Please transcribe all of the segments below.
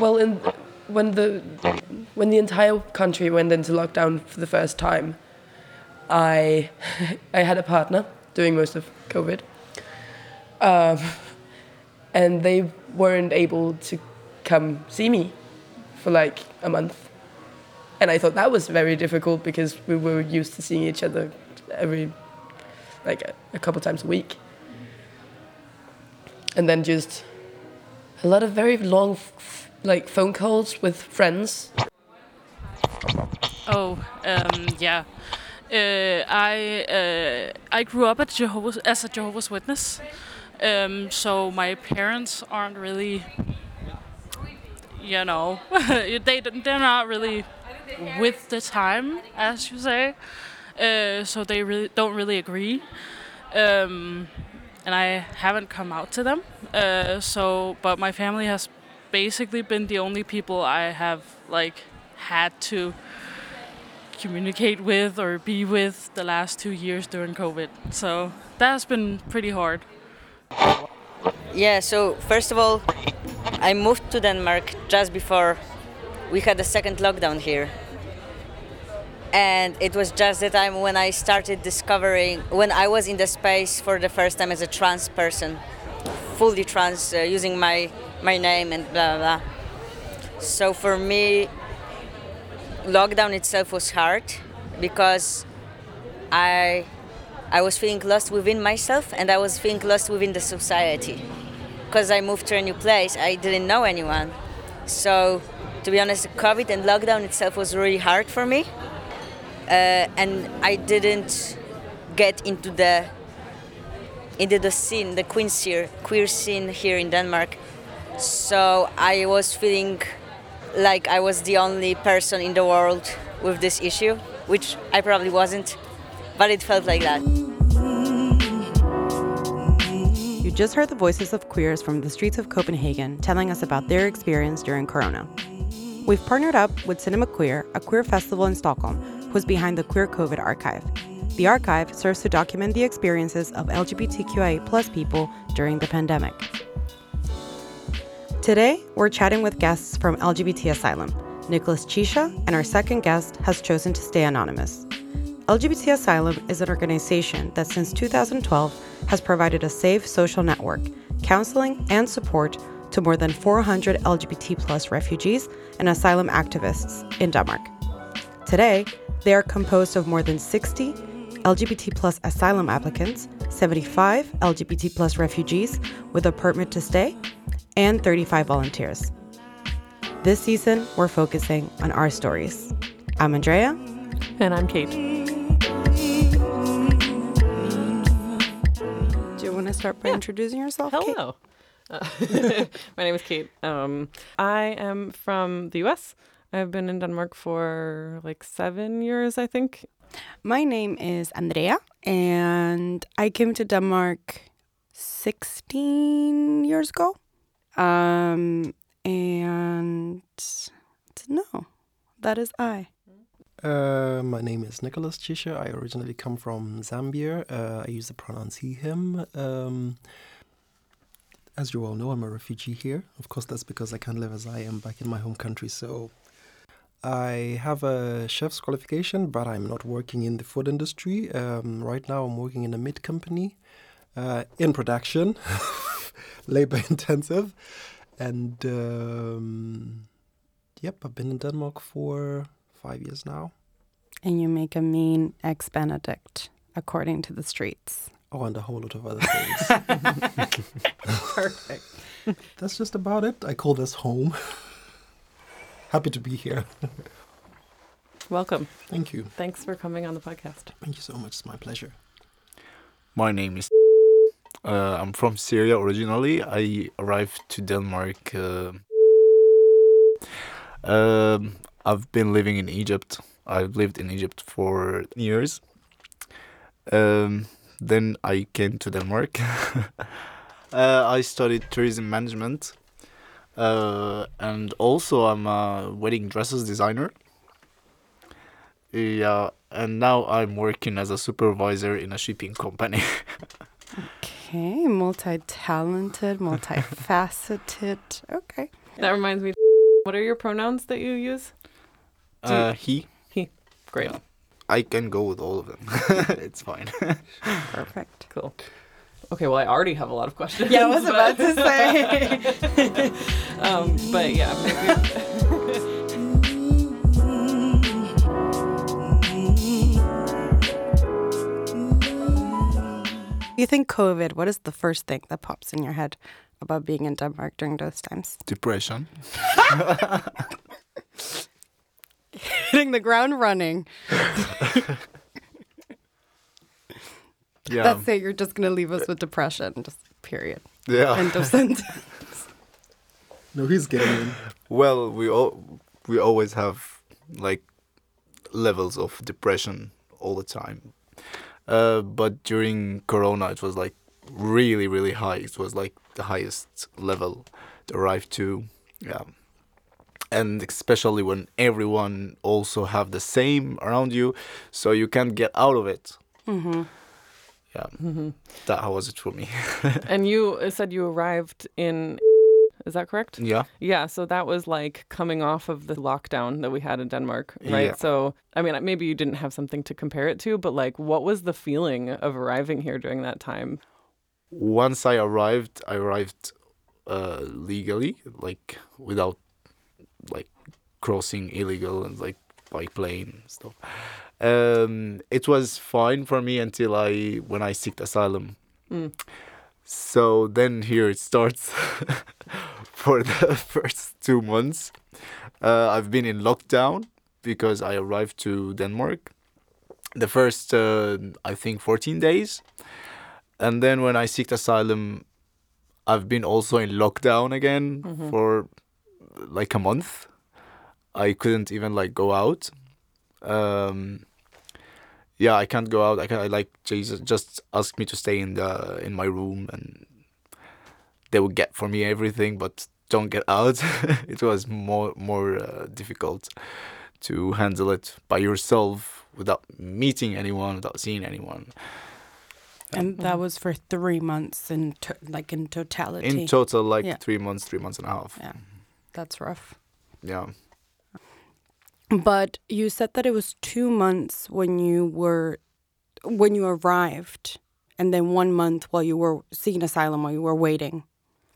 Well, in when the when the entire country went into lockdown for the first time, I I had a partner doing most of COVID, um, and they weren't able to come see me for like a month, and I thought that was very difficult because we were used to seeing each other every like a, a couple times a week, and then just a lot of very long like phone calls with friends Oh, um, yeah. Uh, I uh, I grew up at Jehovah's as a Jehovah's Witness, um, so my parents aren't really, you know, they they're not really with the time, as you say. Uh, so they really don't really agree, um, and I haven't come out to them. Uh, so, but my family has basically been the only people I have like had to communicate with or be with the last two years during COVID. So that has been pretty hard. Yeah, so first of all, I moved to Denmark just before we had the second lockdown here. And it was just the time when I started discovering, when I was in the space for the first time as a trans person, fully trans, uh, using my, my name and blah, blah, blah. So for me, lockdown itself was hard because I I was feeling lost within myself and I was feeling lost within the society. Because I moved to a new place, I didn't know anyone. So, to be honest, COVID and lockdown itself was really hard for me. Uh, and I didn't get into the into the scene, the queer scene, queer scene here in Denmark. So I was feeling like I was the only person in the world with this issue, which I probably wasn't, but it felt like that. You just heard the voices of queers from the streets of Copenhagen telling us about their experience during Corona. We've partnered up with Cinema Queer, a queer festival in Stockholm, who's behind the Queer COVID Archive. The archive serves to document the experiences of LGBTQIA plus people during the pandemic. Today, we're chatting with guests from LGBT Asylum. Nicholas Chisha and our second guest has chosen to stay anonymous. LGBT Asylum is an organization that since 2012 has provided a safe social network, counseling, and support to more than 400 LGBT plus refugees and asylum activists in Denmark. Today, they are composed of more than 60 LGBT plus asylum applicants, 75 LGBT plus refugees with a permit to stay, and 35 volunteers. This season, we're focusing on our stories. I'm Andrea. And I'm Kate. Do you want to start by introducing yourself? Kate? Hello. Uh, my name is Kate. Um, I am from the US. I've been in Denmark for like seven years, I think. My name is Andrea, and I came to Denmark 16 years ago. Um, and no, that is I. Uh, my name is Nicholas Chisha. I originally come from Zambia. Uh, I use the pronouns he, him. Um, as you all know, I'm a refugee here. Of course, that's because I can't live as I am back in my home country. So I have a chef's qualification, but I'm not working in the food industry. Um, right now, I'm working in a meat company uh, in production, labor intensive. And um, yep, I've been in Denmark for five years now. And you make a mean eggs Benedict, according to the streets. Oh, and a whole lot of other things. Perfect. That's just about it. I call this home. Happy to be here. Welcome. Thank you. Thanks for coming on the podcast. Thank you so much. It's my pleasure. My name is. Uh, I'm from Syria originally. I arrived to Denmark. Uh, um, I've been living in Egypt. I've lived in Egypt for years. Um, then I came to Denmark. uh, I studied tourism management. Uh, and also, I'm a wedding dresses designer. Yeah, and now I'm working as a supervisor in a shipping company. Okay, multi talented, multifaceted. Okay. That reminds me. What are your pronouns that you use? Uh, he. He. Great. Yeah. I can go with all of them. it's fine. Perfect. Cool. Okay, well, I already have a lot of questions. Yeah, I was but- about to say. um, but yeah, maybe. You think COVID, what is the first thing that pops in your head about being in Denmark during those times? Depression. Hitting the ground running. Yeah. That's it. You're just going to leave us with depression. Just period. yeah. End of sentence. No, he's getting. Well, we all we always have like levels of depression all the time. Uh, but during Corona, it was like really, really high. It was like the highest level to arrive to. Yeah, and especially when everyone also have the same around you, so you can't get out of it. hmm Yeah, that how was it for me. and you uh, said you arrived in. Is that correct? yeah. Yeah, so that was like coming off of the lockdown that we had in Denmark, right? Yeah. So, I mean, maybe you didn't have something to compare it to, but like, what was the feeling of arriving here during that time? once I arrived, I arrived uh, legally, like without like crossing illegal and like by plane and stuff. Um, it was fine for me until I when I seeked asylum. Mm. So then here it starts for the first two months. Uh, I've been in lockdown because I arrived to Denmark. The first, uh, I think, 14 days. And then when I seeked asylum, I've been also in lockdown again for like a month. I couldn't even like go out. Um, yeah, I can't go out. I can I like Jesus just asked me to stay in the in my room and they would get for me everything, but don't get out. it was more more uh, difficult to handle it by yourself without meeting anyone, without seeing anyone. And that was for three months in to- like in totality. In total, like Yeah. three months, three months and a half. yeah, that's rough. Yeah. But you said that it was two months when you were when you arrived, and then one month while you were seeking asylum, while you were waiting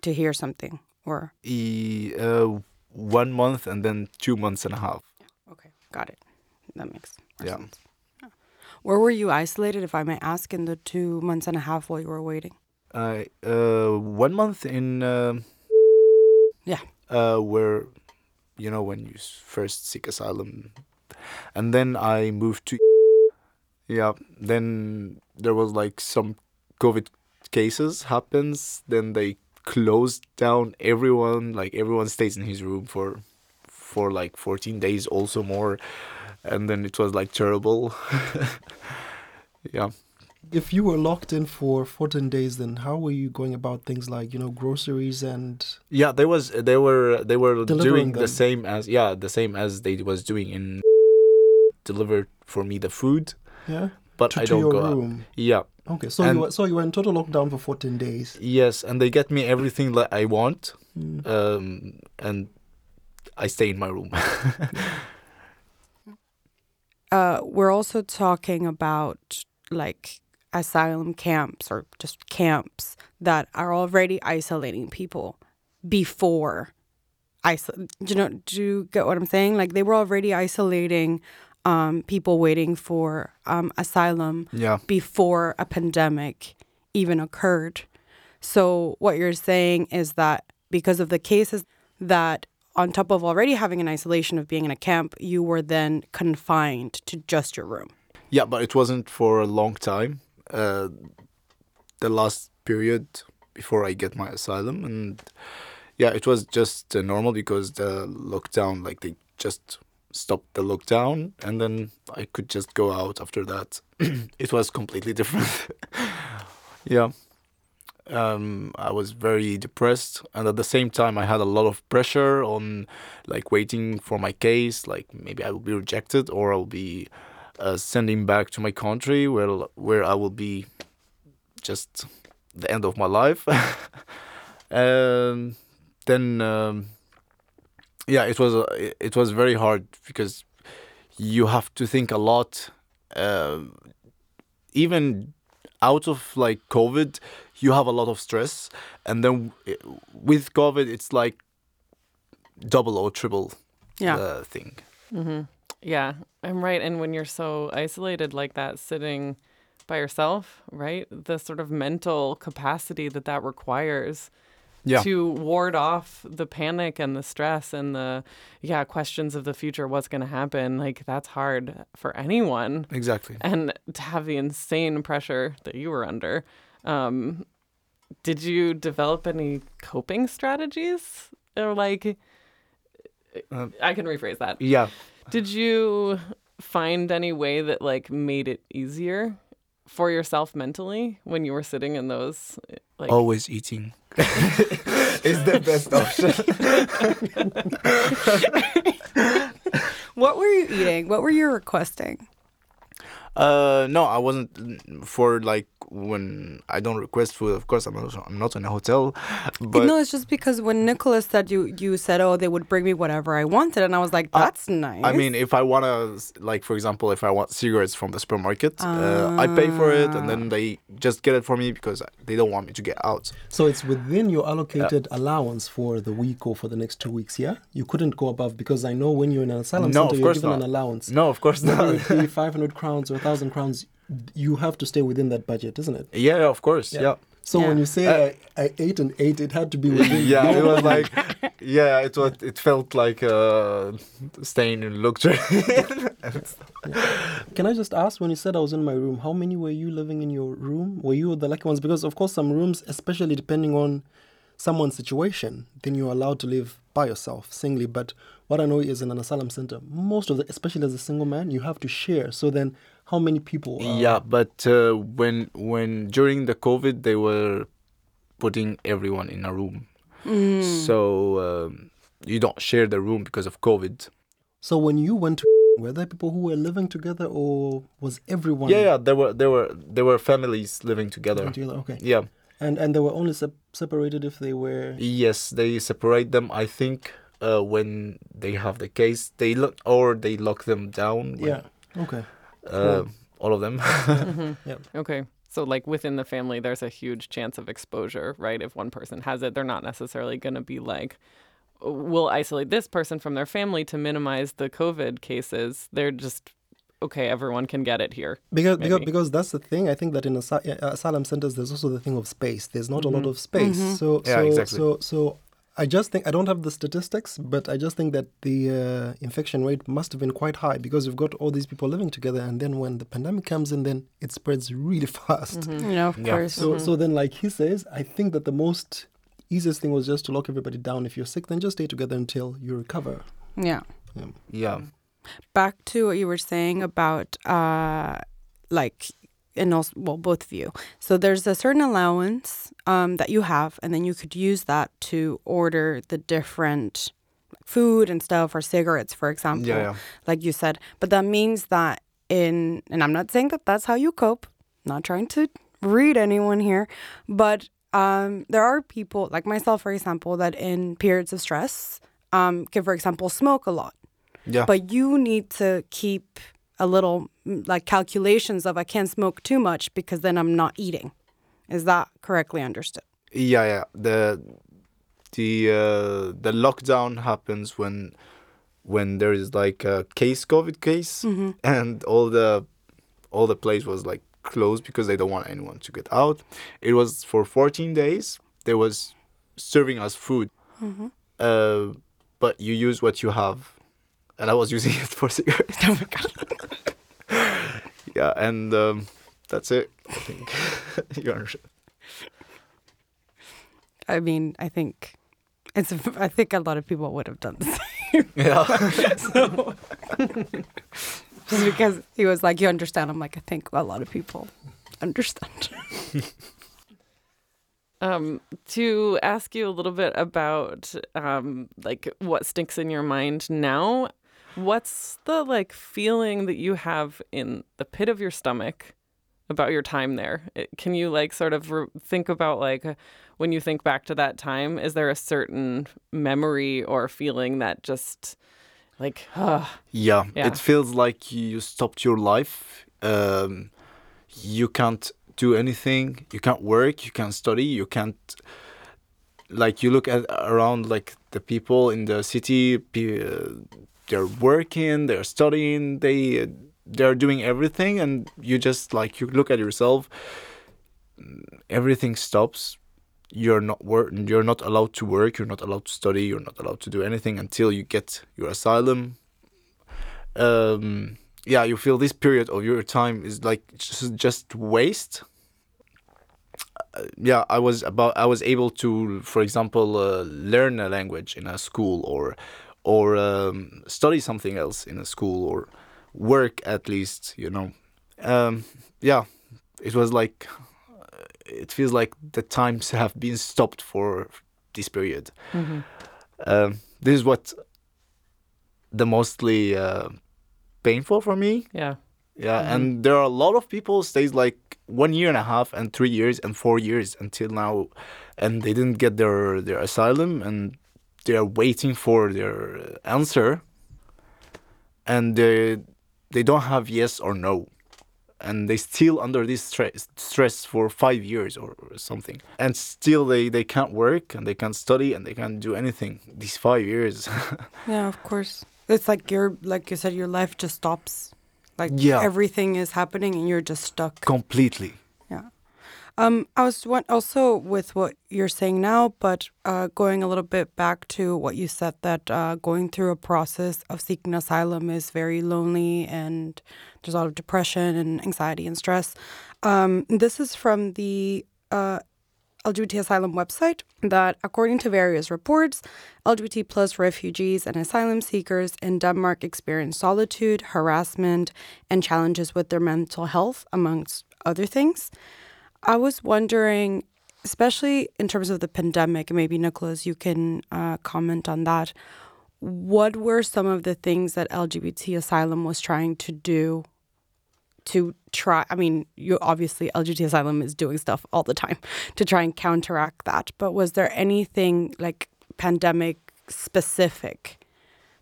to hear something. Or E, uh, one month and then two months and a half. okay, got it. That makes Yeah. sense. Where were you isolated, if I may ask, in the two months and a half while you were waiting? Uh, uh, one month in, um Yeah. uh, where, you know, when you first seek asylum. And then I moved to, yeah, then there was like some COVID cases happens. Then they closed down everyone, like everyone stays in his room for, for like 14 days, also more. And then it was like terrible. yeah. If you were locked in for 14 days, then how were you going about things like, you know, groceries and Yeah, there was they were they were Delivering doing the same as yeah the same as they was doing in delivered for me the food, yeah, but to, I to don't your go out. Yeah, Okay, so And- you were, so you were in total lockdown for 14 days. yes, and they get me everything that I want, Mm. um, and I stay in my room. Uh, we're also talking about like asylum camps or just camps that are already isolating people before isol- do you know do you get what i'm saying like they were already isolating um, people waiting for um, asylum yeah, before a pandemic even occurred. So what you're saying is that because of the cases that on top of already having an isolation of being in a camp, you were then confined to just your room. yeah, but it wasn't for a long time. Uh, the last period before I get my asylum, and yeah, it was just uh, normal because the lockdown, like they just stopped the lockdown, and then I could just go out after that. it was completely different. yeah. Um, I was very depressed, and at the same time, I had a lot of pressure on, like, waiting for my case. Like, maybe I will be rejected, or I'll be uh, sending back to my country, where where I will be just the end of my life. um, then um, yeah, it was uh, it- was very hard because you have to think a lot. Uh, even out of like COVID, you have a lot of stress, and then uh, with COVID, it's like double or triple Yeah. the thing. Mm-hmm. Yeah, I'm right. And when you're so isolated like that, sitting by yourself, right? The sort of mental capacity that that requires Yeah. to ward off the panic and the stress and the yeah questions of the future, what's going to happen. Like that's hard for anyone, Exactly. and to have the insane pressure that you were under. Um, did you develop any coping strategies or like? Um, I can rephrase that. Yeah. Did you find any way that like made it easier for yourself mentally when you were sitting in those like Always eating is the best option. What were you eating? What were you requesting? Uh, no, I wasn't for like when I don't request food. Of course, I'm not. I'm not in a hotel, but no, it's just because when Nicholas said you, you said, "Oh, they would bring me whatever I wanted," and I was like, Uh, "That's nice." I mean, if I wanna, like for example, if I want cigarettes from the supermarket, uh, I pay for it, and then they just get it for me because they don't want me to get out. So it's within your allocated allowance for the week or for the next two weeks, yeah? You couldn't go above because I know when you're in an asylum No, center, of you're course given not. an allowance. No, of course not. 500 crowns or 1,000 crowns, you have to stay within that budget, isn't it? yeah, of course. Yeah. Yeah. So when you say I, I ate and ate, it had to be within. Yeah, it was like, yeah, it was. It felt like uh, staying in luxury. Can I just ask, when you said I was in my room, how many were you living in your room? Were you the lucky ones? Because, of course, some rooms, especially depending on someone's situation, then you're allowed to live by yourself, singly. But what I know is in an asylum center, most of the, especially as a single man, you have to share. So then, how many people? Are, yeah, but uh, when when during the COVID, they were putting everyone in a room, Mm. so um, you don't share the room because of COVID. So when you went to, were there people who were living together, or was everyone? Yeah, yeah, there were there were there were families living together. living together? Okay. Yeah. And and they were only sep- separated if they were. Yes, they separate them. I think uh, when they have the case, they look or they lock them down. when, Yeah. Okay. Uh, all of them. Okay. So like within the family there's a huge chance of exposure, right? If one person has it, they're not necessarily going to be like we'll isolate this person from their family to minimize the COVID cases. They're just okay, everyone can get it here. Because, because maybe. because that's the thing. I think that in asy- uh, asylum centers, there's also the thing of space. There's not a lot of space. So Yeah, so exactly. so so I just think I don't have the statistics, but I just think that the uh, infection rate must have been quite high because you've got all these people living together, and then when the pandemic comes in, then it spreads really fast. You know, of Yeah. course. So so then, like he says, I think that the most easiest thing was just to lock everybody down. If you're sick, then just stay together until you recover. yeah. yeah. Back to what you were saying about, uh, like, and also, well, both of you. So there's a certain allowance um, that you have, and then you could use that to order the different food and stuff, or cigarettes, for example. Yeah, yeah. like you said. But that means that in, and I'm not saying that that's how you cope, not trying to read anyone here, but um, there are people, like myself, for example, that in periods of stress um, can, for example, smoke a lot. Yeah. But you need to keep a little mm, like calculations of I can't smoke too much because then I'm not eating. Is that correctly understood? Yeah, yeah. The the uh, the lockdown happens when when there is like a case COVID case and all the all the place was like closed because they don't want anyone to get out. It was for 14 days. They was serving us food, uh, but you use what you have, and I was using it for cigarettes. Oh my god! yeah, and um, that's it. I think you understand. I mean, I think it's. I think a lot of people would have done the same. Yeah. Just because he was like, "You understand?" I'm like, I think a lot of people understand. Um, to ask you a little bit about um, like what sticks in your mind now. What's the like feeling that you have in the pit of your stomach about your time there. It, can you like sort of re- think about like uh, when you think back to that time? Is there a certain memory or feeling that just like uh, Yeah, Yeah. it feels like you stopped your life. Um, you can't do anything. You can't work. You can't study. You can't. Like you look at around like the people in the city. pe- Uh, they're working. They're studying. They they're doing everything, and you just like you look at yourself. Everything stops. You're not work. You're not allowed to work. You're not allowed to study. You're not allowed to do anything until you get your asylum um yeah you feel this period of your time is like just, just waste Uh, yeah i was about i was able to for example uh, learn a language in a school or or um, study something else in a school or work at least you know um yeah it was like uh, it feels like the times have been stopped for this period um this is what the mostly uh, painful for me. yeah. Yeah, and there are a lot of people stays like one year and a half and three years and four years until now, and they didn't get their their asylum and they are waiting for their answer, and they they don't have yes or no, and they still under this stress stress for five years or, something, and still they they can't work and they can't study and they can't do anything these five years. Yeah, of course. It's like your like you said, your life just stops. Like Yeah. everything is happening and you're just stuck. completely. Um, I was also with what you're saying now, but uh, going a little bit back to what you said that uh, going through a process of seeking asylum is very lonely and there's a lot of depression and anxiety and stress. Um, this is from the uh, LGBT asylum website that, according to various reports, LGBT plus refugees and asylum seekers in Denmark experience solitude, harassment, and challenges with their mental health, amongst other things. I was wondering, especially in terms of the pandemic, and maybe Nicholas, you can uh, comment on that. What were some of the things that LGBT asylum was trying to do to try? I mean, you obviously LGBT asylum is doing stuff all the time to try and counteract that. But was there anything like pandemic specific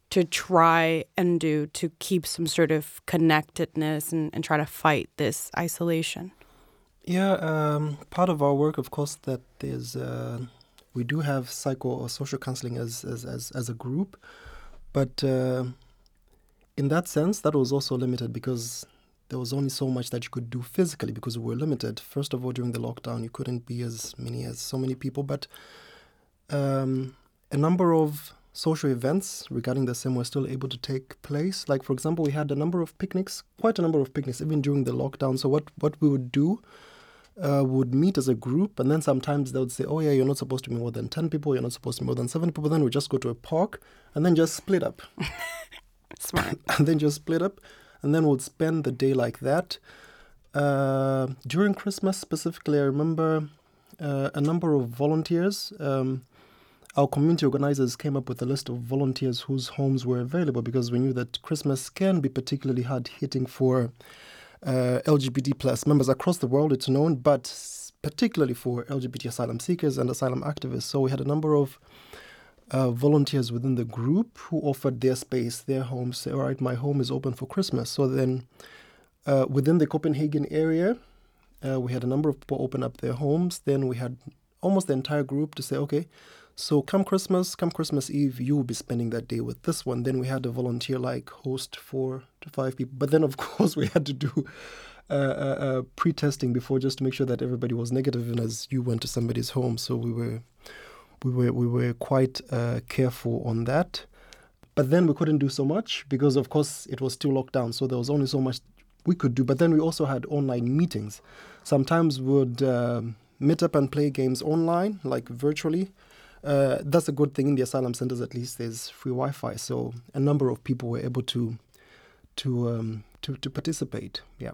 to try and do to keep some sort of connectedness and, and try to fight this isolation? Yeah, um, part of our work, of course, that is uh, we do have psycho or social counseling as as as, as a group, but uh, in that sense, that was also limited because there was only so much that you could do physically because we were limited. First of all, during the lockdown, you couldn't be as many as so many people, but um, a number of social events regarding the same were still able to take place. Like, for example, we had a number of picnics, quite a number of picnics, even during the lockdown. So, what, what we would do, uh, would meet as a group, and then sometimes they would say, Oh, yeah, you're not supposed to be more than 10 people, you're not supposed to be more than seven people. Then we just go to a park and then just split up. Smart. and then just split up, and then we'll spend the day like that. Uh, during Christmas specifically, I remember uh, a number of volunteers. Um, our community organizers came up with a list of volunteers whose homes were available because we knew that Christmas can be particularly hard hitting for uh, LGBT plus members across the world. It's known, but particularly for LGBT asylum seekers and asylum activists. So we had a number of uh, volunteers within the group who offered their space, their homes. Say, all right, my home is open for Christmas. So then, uh, within the Copenhagen area, uh, we had a number of people open up their homes. Then we had almost the entire group to say, okay, so come Christmas, come Christmas Eve, you will be spending that day with this one. Then we had a volunteer like host four to five people. But then, of course, we had to do uh, uh, uh, pre-testing before just to make sure that everybody was negative. negative, and as you went to somebody's home. So we were we were we were quite uh, careful on that. But then we couldn't do so much because, of course, it was still locked down. So there was only so much we could do. But then we also had online meetings. Sometimes we would um meet up and play games online, like virtually. Uh, that's a good thing in the asylum centers. At least there's free Wi-Fi, so a number of people were able to to um, to to participate. Yeah.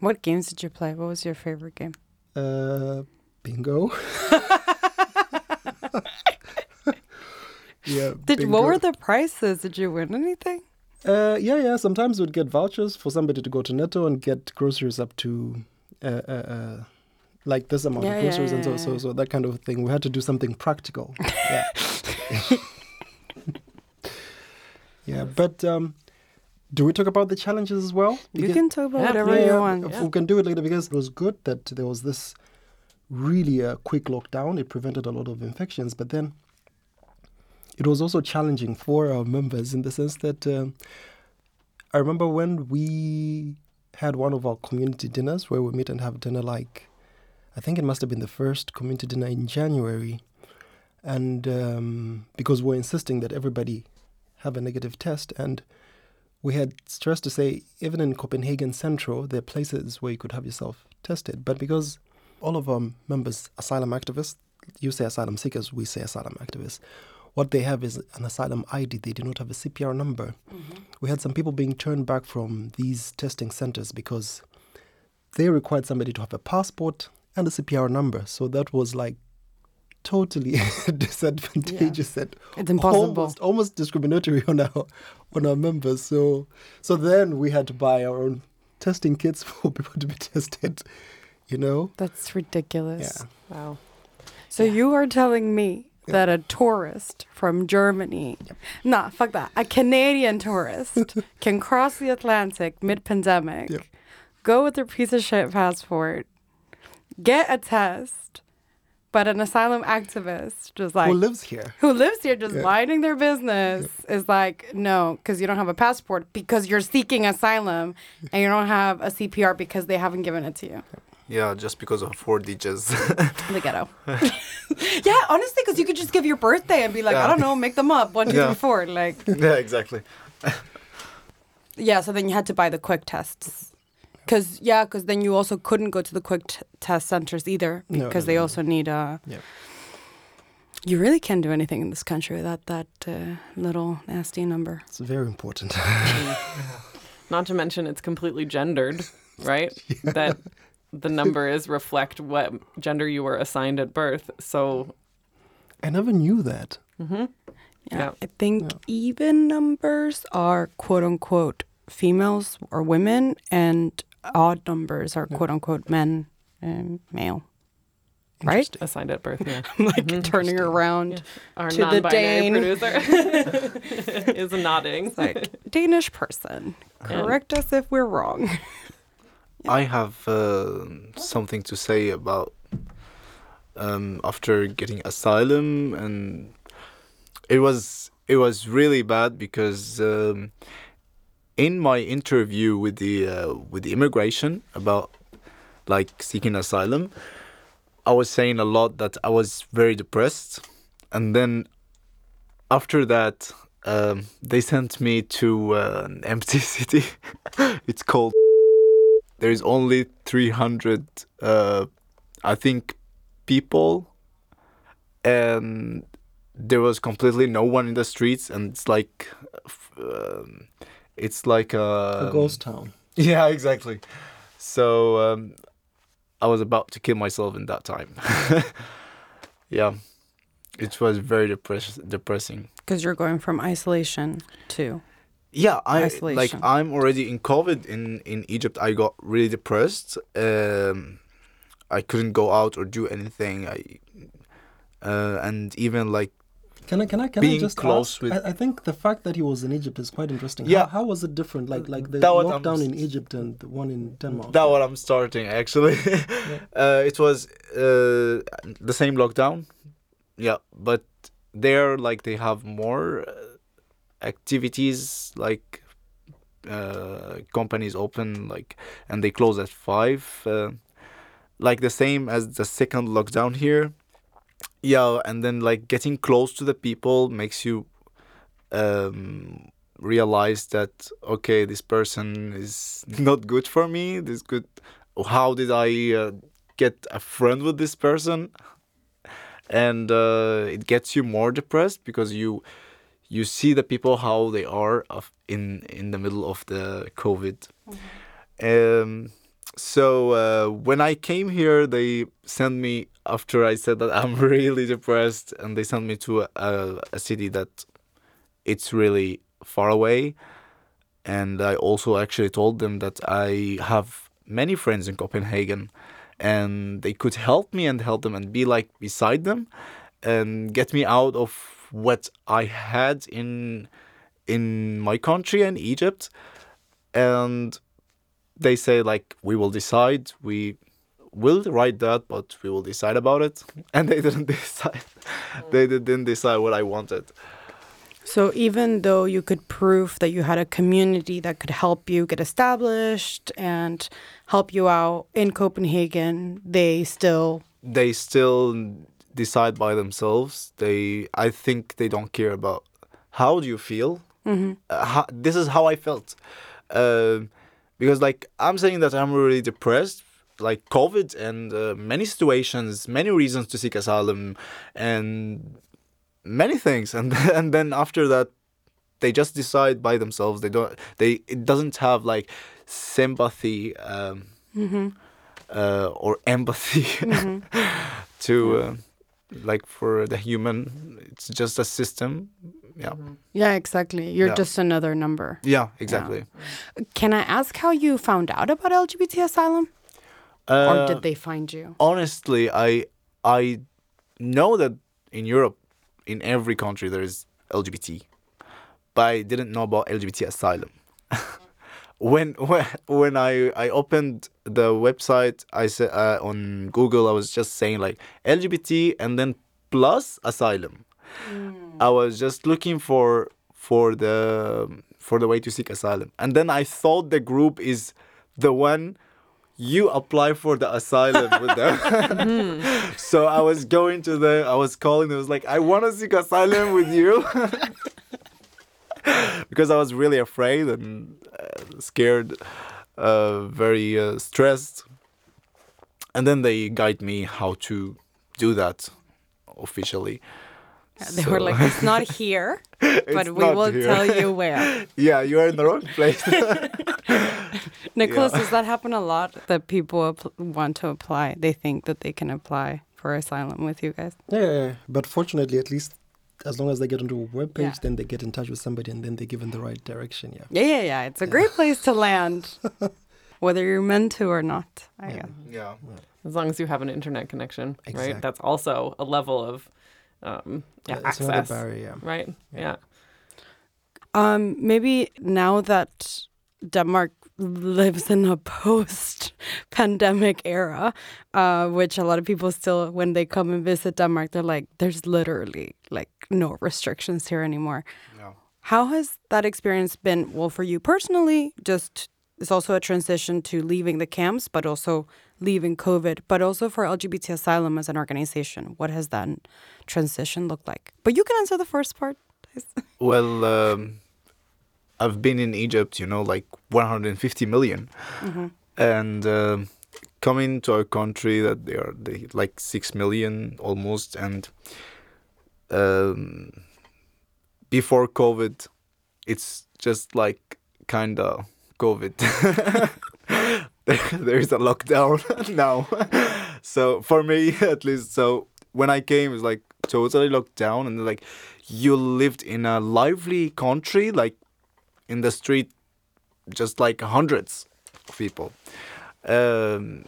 What games did you play? What was your favorite game? Uh, bingo. yeah. Did bingo. what were the prices? Did you win anything? Uh, yeah, yeah. Sometimes we'd get vouchers for somebody to go to Netto and get groceries up to uh, uh, uh, like this amount Yeah, of yeah, groceries and so yeah, so so that kind of thing. We had to do something practical. yeah. yeah, but um, do we talk about the challenges as well? You Because- can talk about Yeah, whatever yeah, you want. if We can do it later because it was good that there was this really uh, quick lockdown. It prevented a lot of infections, but then it was also challenging for our members in the sense that um, I remember when we had one of our community dinners where we meet and have dinner like I think it must have been the first community dinner in January, and um, because we're insisting that everybody have a negative test and we had stressed to say even in Copenhagen Central, there are places where you could have yourself tested. But because all of our members, asylum activists, you say asylum seekers, we say asylum activists, what they have is an asylum ID. They do not have a CPR number. We had some people being turned back from these testing centers because they required somebody to have a passport and a CPR number. So that was like totally disadvantageous and It's impossible. almost almost discriminatory on our on our members. So so then we had to buy our own testing kits for people to be tested. You know? That's ridiculous. Yeah. Wow. So you are telling me that a tourist from Germany, nah, fuck that, a Canadian tourist can cross the Atlantic mid-pandemic, Yep. go with their piece of shit passport, get a test, but an asylum activist just like Who lives here? who lives here just Yeah. minding their business is like, no, because you don't have a passport because you're seeking asylum and you don't have a CPR because they haven't given it to you. Yeah, just because of four digits. The ghetto. yeah, honestly, because you could just give your birthday and be like, I don't know, make them up. One, two, Yeah. three, four. Like, yeah, exactly. yeah. So then you had to buy the quick tests. Cause yeah, cause then you also couldn't go to the quick t- test centers either because no, they no, also need a. Yeah. You really can't do anything in this country without that uh, little nasty number. It's very important. Not to mention it's completely gendered, right? That the number is reflect what gender you were assigned at birth. So I never knew that. Yeah, Yeah. I think even numbers are quote unquote females or women, and odd numbers are quote unquote men and male. Right? Assigned at birth, yeah. like turning around Our To the non-binary Dane. producer is nodding. like Danish person. Correct us if we're wrong. I have uh, something to say about um, after getting asylum, and it was it was really bad because um, in my interview with the uh, with the immigration about like seeking asylum, I was saying a lot that I was very depressed, and then after that. Um, they sent me to uh, an empty city. it's called there is only 300 uh, i think people and there was completely no one in the streets and it's like um, it's like a, a ghost town. yeah exactly so um, i was about to kill myself in that time yeah it was very depress- depressing Because you're going from isolation to. yeah I like. I'm already in covid in in egypt i got really depressed um i couldn't go out or do anything i uh and even like Can I can I can I just close ask? with- I, I think the fact that he was in Egypt is quite interesting. Yeah. How, how was it different? Like like the That I'm lockdown in Egypt and the one in Denmark. that what i'm starting actually uh it was uh the same lockdown yeah but there like they have more uh, activities like uh companies open like and they close at five uh, like the same as the second lockdown here yeah and then like getting close to the people makes you um realize that okay this person is not good for me. This good how did i uh, get a friend with this person? And uh, it gets you more depressed because you you see the people how they are of in in the middle of the covid. Um so uh, when i came here they sent me after i said that i'm really depressed and they sent me to a, a city that it's really far away. And i also actually told them that i have many friends in Copenhagen, and they could help me and help them and be like beside them, and get me out of what I had in in my country and Egypt, and they say like we will decide we will write that but we will decide about it. And they didn't decide. They didn't decide what i wanted. So even though you could prove that you had a community that could help you get established and help you out in Copenhagen, they still they still decide by themselves. They i think they don't care about how do you feel. Uh, how, this is how i felt. Um, because like i'm saying that i'm really depressed like covid and uh, many situations many reasons to seek asylum and many things. And and then after that they just decide by themselves. They don't they it doesn't have like sympathy um, uh, or empathy to uh, like for the human it's just a system yeah Yeah, exactly. You're Yeah. just another number. yeah exactly Can I ask how you found out about LGBT asylum? uh, or did they find you? honestly i i know that in europe in every country there is lgbt but i didn't know about lgbt asylum when when when i i opened the website i said uh, on google i was just saying like lgbt and then plus asylum. I was just looking for for the for the way to seek asylum. And then i thought the group is the one you apply for the asylum with them. so I was going to them, I was calling I was like, I want to seek asylum with you. because I was really afraid and scared, uh, very uh, stressed. And then they guide me how to do that officially. They were like, it's not here, but we will here. tell you where. Yeah, you are in the wrong place. Nicholas, does that happen a lot that people want to apply? They think that they can apply for asylum with you guys. Yeah, yeah, yeah. but fortunately, at least as long as they get onto a web page, Yeah. then they get in touch with somebody and then they give in the right direction. Yeah. Yeah, yeah, yeah. It's a great place to land, whether you're meant to or not. I guess. yeah. As long as you have an internet connection, Exact- right? That's also a level of um, yeah, it's access, barrier. Yeah. right? Yeah. Um, maybe now that Denmark lives in a post-pandemic era, uh, which a lot of people still, when they come and visit Denmark, they're like, "There's literally like no restrictions here anymore." No. How has that experience been? Well, for you personally, just it's also a transition to leaving the camps, but also leaving COVID, but also for LGBT Asylum as an organization. What has that transition looked like? But you can answer the first part. please. Well, um, I've been in Egypt, you know, like 150 million, and um coming to a country that they are they, like six million almost, and um, before COVID, it's just like kind of COVID. There's a lockdown now, so for me at least. So when I came, it's like totally locked down, and like you lived in a lively country, like in the street, just like hundreds of people. Um,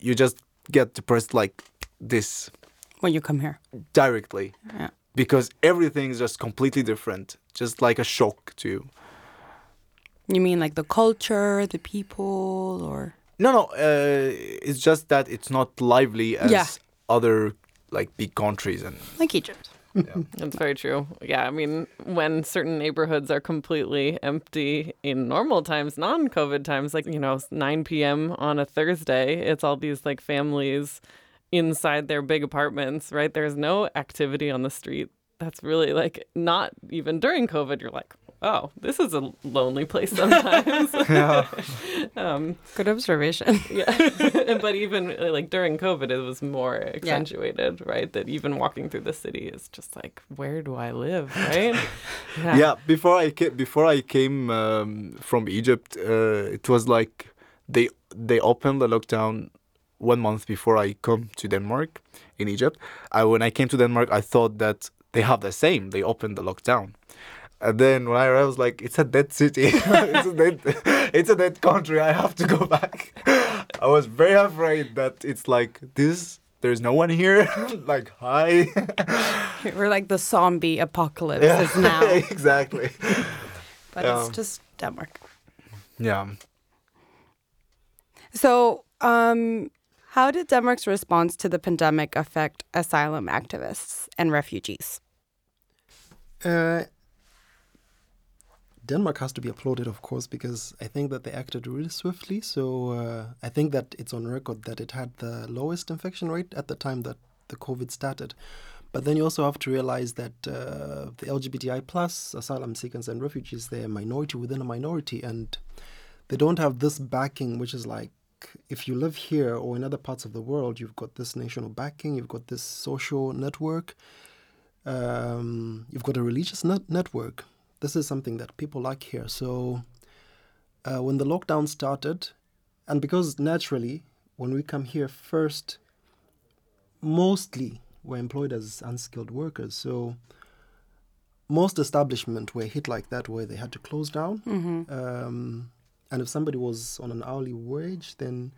you just get depressed like this when you come here. directly Yeah. because everything is just completely different, just like a shock to you. You mean like the culture, the people, or No, no, uh, it's just that it's not lively as Yeah. other like big countries and like Egypt? That's very true. Yeah, I mean, when certain neighborhoods are completely empty in normal times, non COVID times, like, you know, 9 p.m. on a Thursday, it's all these like families inside their big apartments, right? There's no activity on the street. That's really like not even during COVID, you're like, oh, this is a lonely place sometimes. um, Good observation. yeah. but even uh, like during COVID, it was more accentuated, right? That even walking through the city is just like, where do I live, right? yeah before i came before i came um, from egypt uh, it was like they they opened the lockdown one month before i come to denmark in egypt I, when i came to denmark i thought that they have the same they opened the lockdown And then when I arrived, I was like, it's a dead city. it's, a dead, it's a dead country. I have to go back. I was very afraid that it's like this. There's no one here. like, hi. We're like the zombie apocalypse Yeah, is now, exactly. but Yeah. it's just Denmark. Yeah. So, um, how did Denmark's response to the pandemic affect asylum activists and refugees? Uh, Denmark has to be applauded, of course, because I think that they acted really swiftly. So uh, I think that it's on record that it had the lowest infection rate at the time that the COVID started. But then you also have to realize that uh, the LGBTI plus asylum seekers and refugees, they're a minority within a minority, and they don't have this backing, which is like if you live here or in other parts of the world, you've got this national backing, you've got this social network um, you've got a religious net- network. This is something that people like here. So uh, when the lockdown started, and because naturally, when we come here first, mostly we're employed as unskilled workers. So most establishment were hit like that, where they had to close down. Um, and if somebody was on an hourly wage, then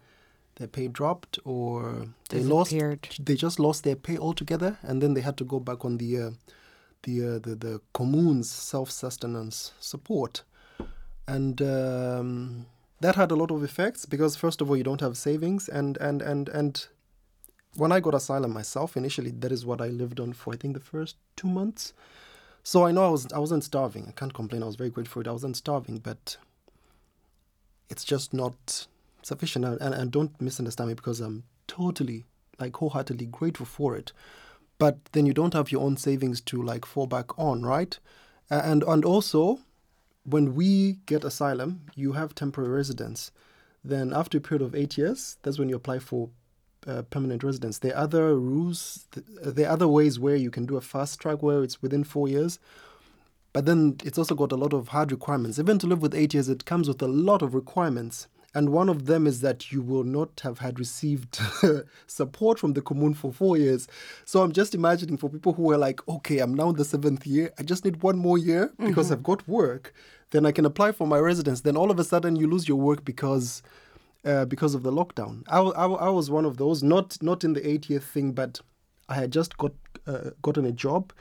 their pay dropped or they lost they just lost their pay altogether and then they had to go back on the uh, the, uh, the the commune's self-sustenance support. And um, that had a lot of effects because first of all you don't have savings and and and and when I got asylum myself initially that is what I lived on for I think the first two months. So I know I was I wasn't starving. I can't complain. I was very grateful I wasn't starving but it's just not sufficient. And, and, and don't misunderstand me because I'm totally like wholeheartedly grateful for it but then you don't have your own savings to like fall back on right and and also when we get asylum you have temporary residence then after a period of eight years that's when you apply for uh, permanent residence there are other rules th- there are other ways where you can do a fast track where it's within four years but then it's also got a lot of hard requirements. Even to live with eight years, it comes with a lot of requirements. And one of them is that you will not have had received support from the commune for four years. So I'm just imagining for people who are like, okay, I'm now in the seventh year, I just need one more year because I've got work. Then I can apply for my residence. Then all of a sudden you lose your work because uh, because of the lockdown. I, I, I was one of those, not not in the 80th thing, but I had just got uh, gotten a job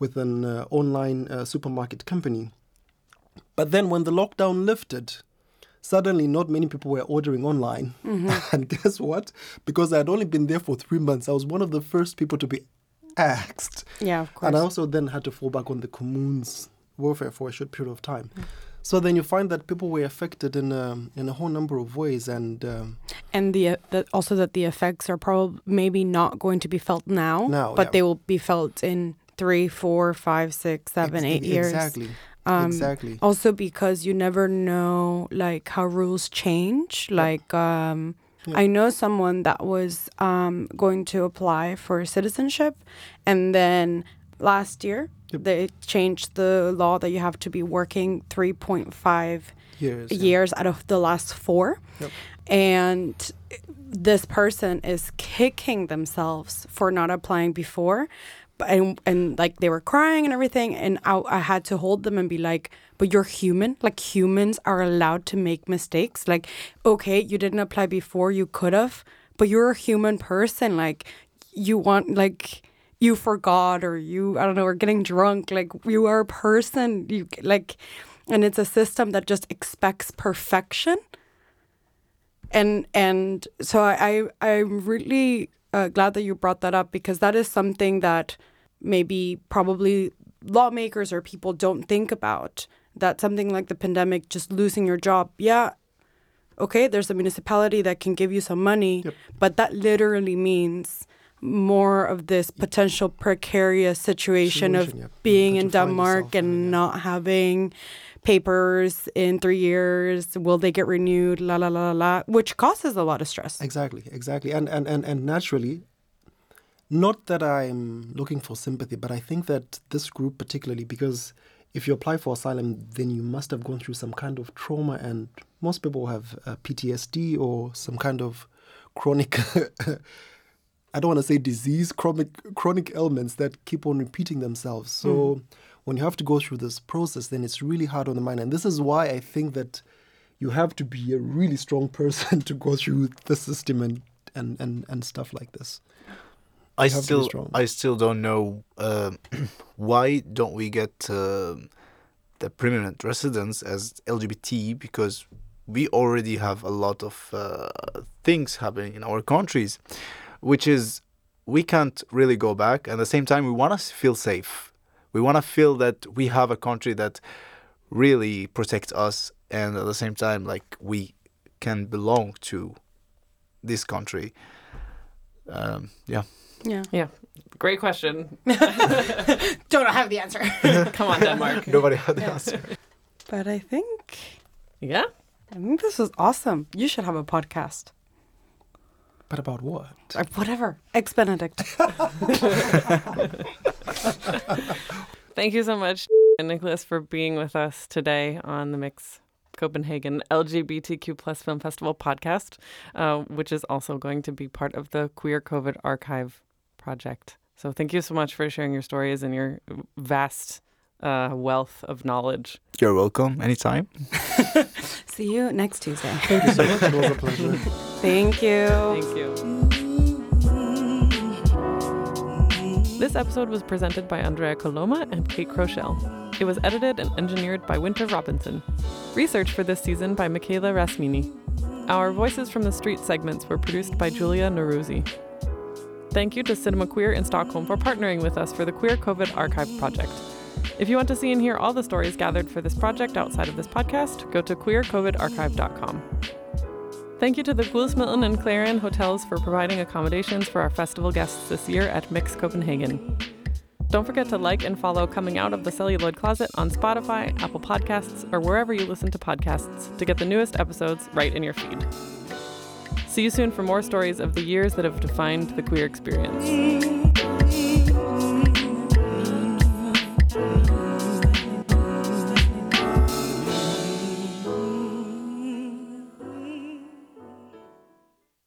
with an uh, online uh, supermarket company. But then when the lockdown lifted, suddenly not many people were ordering online. Mm-hmm. and guess what? Because I had only been there for three months, I was one of the first people to be axed. Yeah, of course. And I also then had to fall back on the commune's welfare for a short period of time. So then you find that people were affected in a, in a whole number of ways, and um, and the, uh, the also that the effects are probably maybe not going to be felt now, Now, but yeah. they will be felt in three, four, five, six, seven, ex- eight years. Exactly. Um, exactly. Also, because you never know like how rules change. Like, um, I know someone that was um, going to apply for citizenship, and then last year Yep. they changed the law that you have to be working three point five Years. yeah. out of the last four. Yep. And this person is kicking themselves for not applying before. And, and like they were crying and everything. And I, I had to hold them and be like, but you're human. Like humans are allowed to make mistakes. Like, okay, you didn't apply before, you could have, but you're a human person. Like, you want, like, you forgot or you i don't know or getting drunk like you are a person you like and it's a system that just expects perfection and and so i, I i'm really uh, glad that you brought that up because that is something that maybe probably lawmakers or people don't think about that something like the pandemic just losing your job yeah okay there's a municipality that can give you some money but that literally means more of this potential precarious situation of yeah. being in Denmark and yeah. not having papers in three years. Will they get renewed? La la la la la, which causes a lot of stress. Exactly, exactly. And, and, and, and naturally, not that I'm looking for sympathy, but I think that this group, particularly, because if you apply for asylum, then you must have gone through some kind of trauma, and most people have uh, PTSD or some kind of chronic I don't want to say disease, chronic chronic ailments that keep on repeating themselves. So Mm-hmm. when you have to go through this process, then it's really hard on the mind. And this is why I think that you have to be a really strong person to go through the system and and and, and stuff like this. I You have to be still strong. I still don't know um why don't we get um the permanent residence as LGBT because we already have a lot of uh, things happening in our countries, which is we can't really go back. And At the same time, we want to feel safe. We want to feel that we have a country that really protects us, and at the same time, like we can belong to this country. Um, yeah. Yeah. Yeah. Great question. Don't have the answer. Come on, Denmark. Nobody had the answer. but I think Yeah. I think this was awesome. You should have a podcast. But about what? Or whatever. Eggs Benedict. Thank you so much, Nicholas, for being with us today on the Mix Copenhagen LGBTQ plus Film Festival podcast, uh, which is also going to be part of the Queer COVID Archive project. So thank you so much for sharing your stories and your vast uh, wealth of knowledge. You're welcome anytime. See you next Tuesday. Thank you so much. It was a pleasure. Thank you. Thank you. This episode was presented by Andrea Coloma and Kate Crochelle. It was edited and engineered by Winter Robinson. Research for this season by Michaela Rasmini. Our Voices from the Street segments were produced by Julia Naruzzi. Thank you to Cinema Queer in Stockholm for partnering with us for the Queer COVID Archive project. If you want to see and hear all the stories gathered for this project outside of this podcast, go to queercovidarchive.com. Thank you to the Guldsmeden and Clarion hotels for providing accommodations for our festival guests this year at Mix Copenhagen. Don't forget to like and follow Coming Out of the Celluloid Closet on Spotify, Apple Podcasts, or wherever you listen to podcasts to get the newest episodes right in your feed. See you soon for more stories of the years that have defined the queer experience.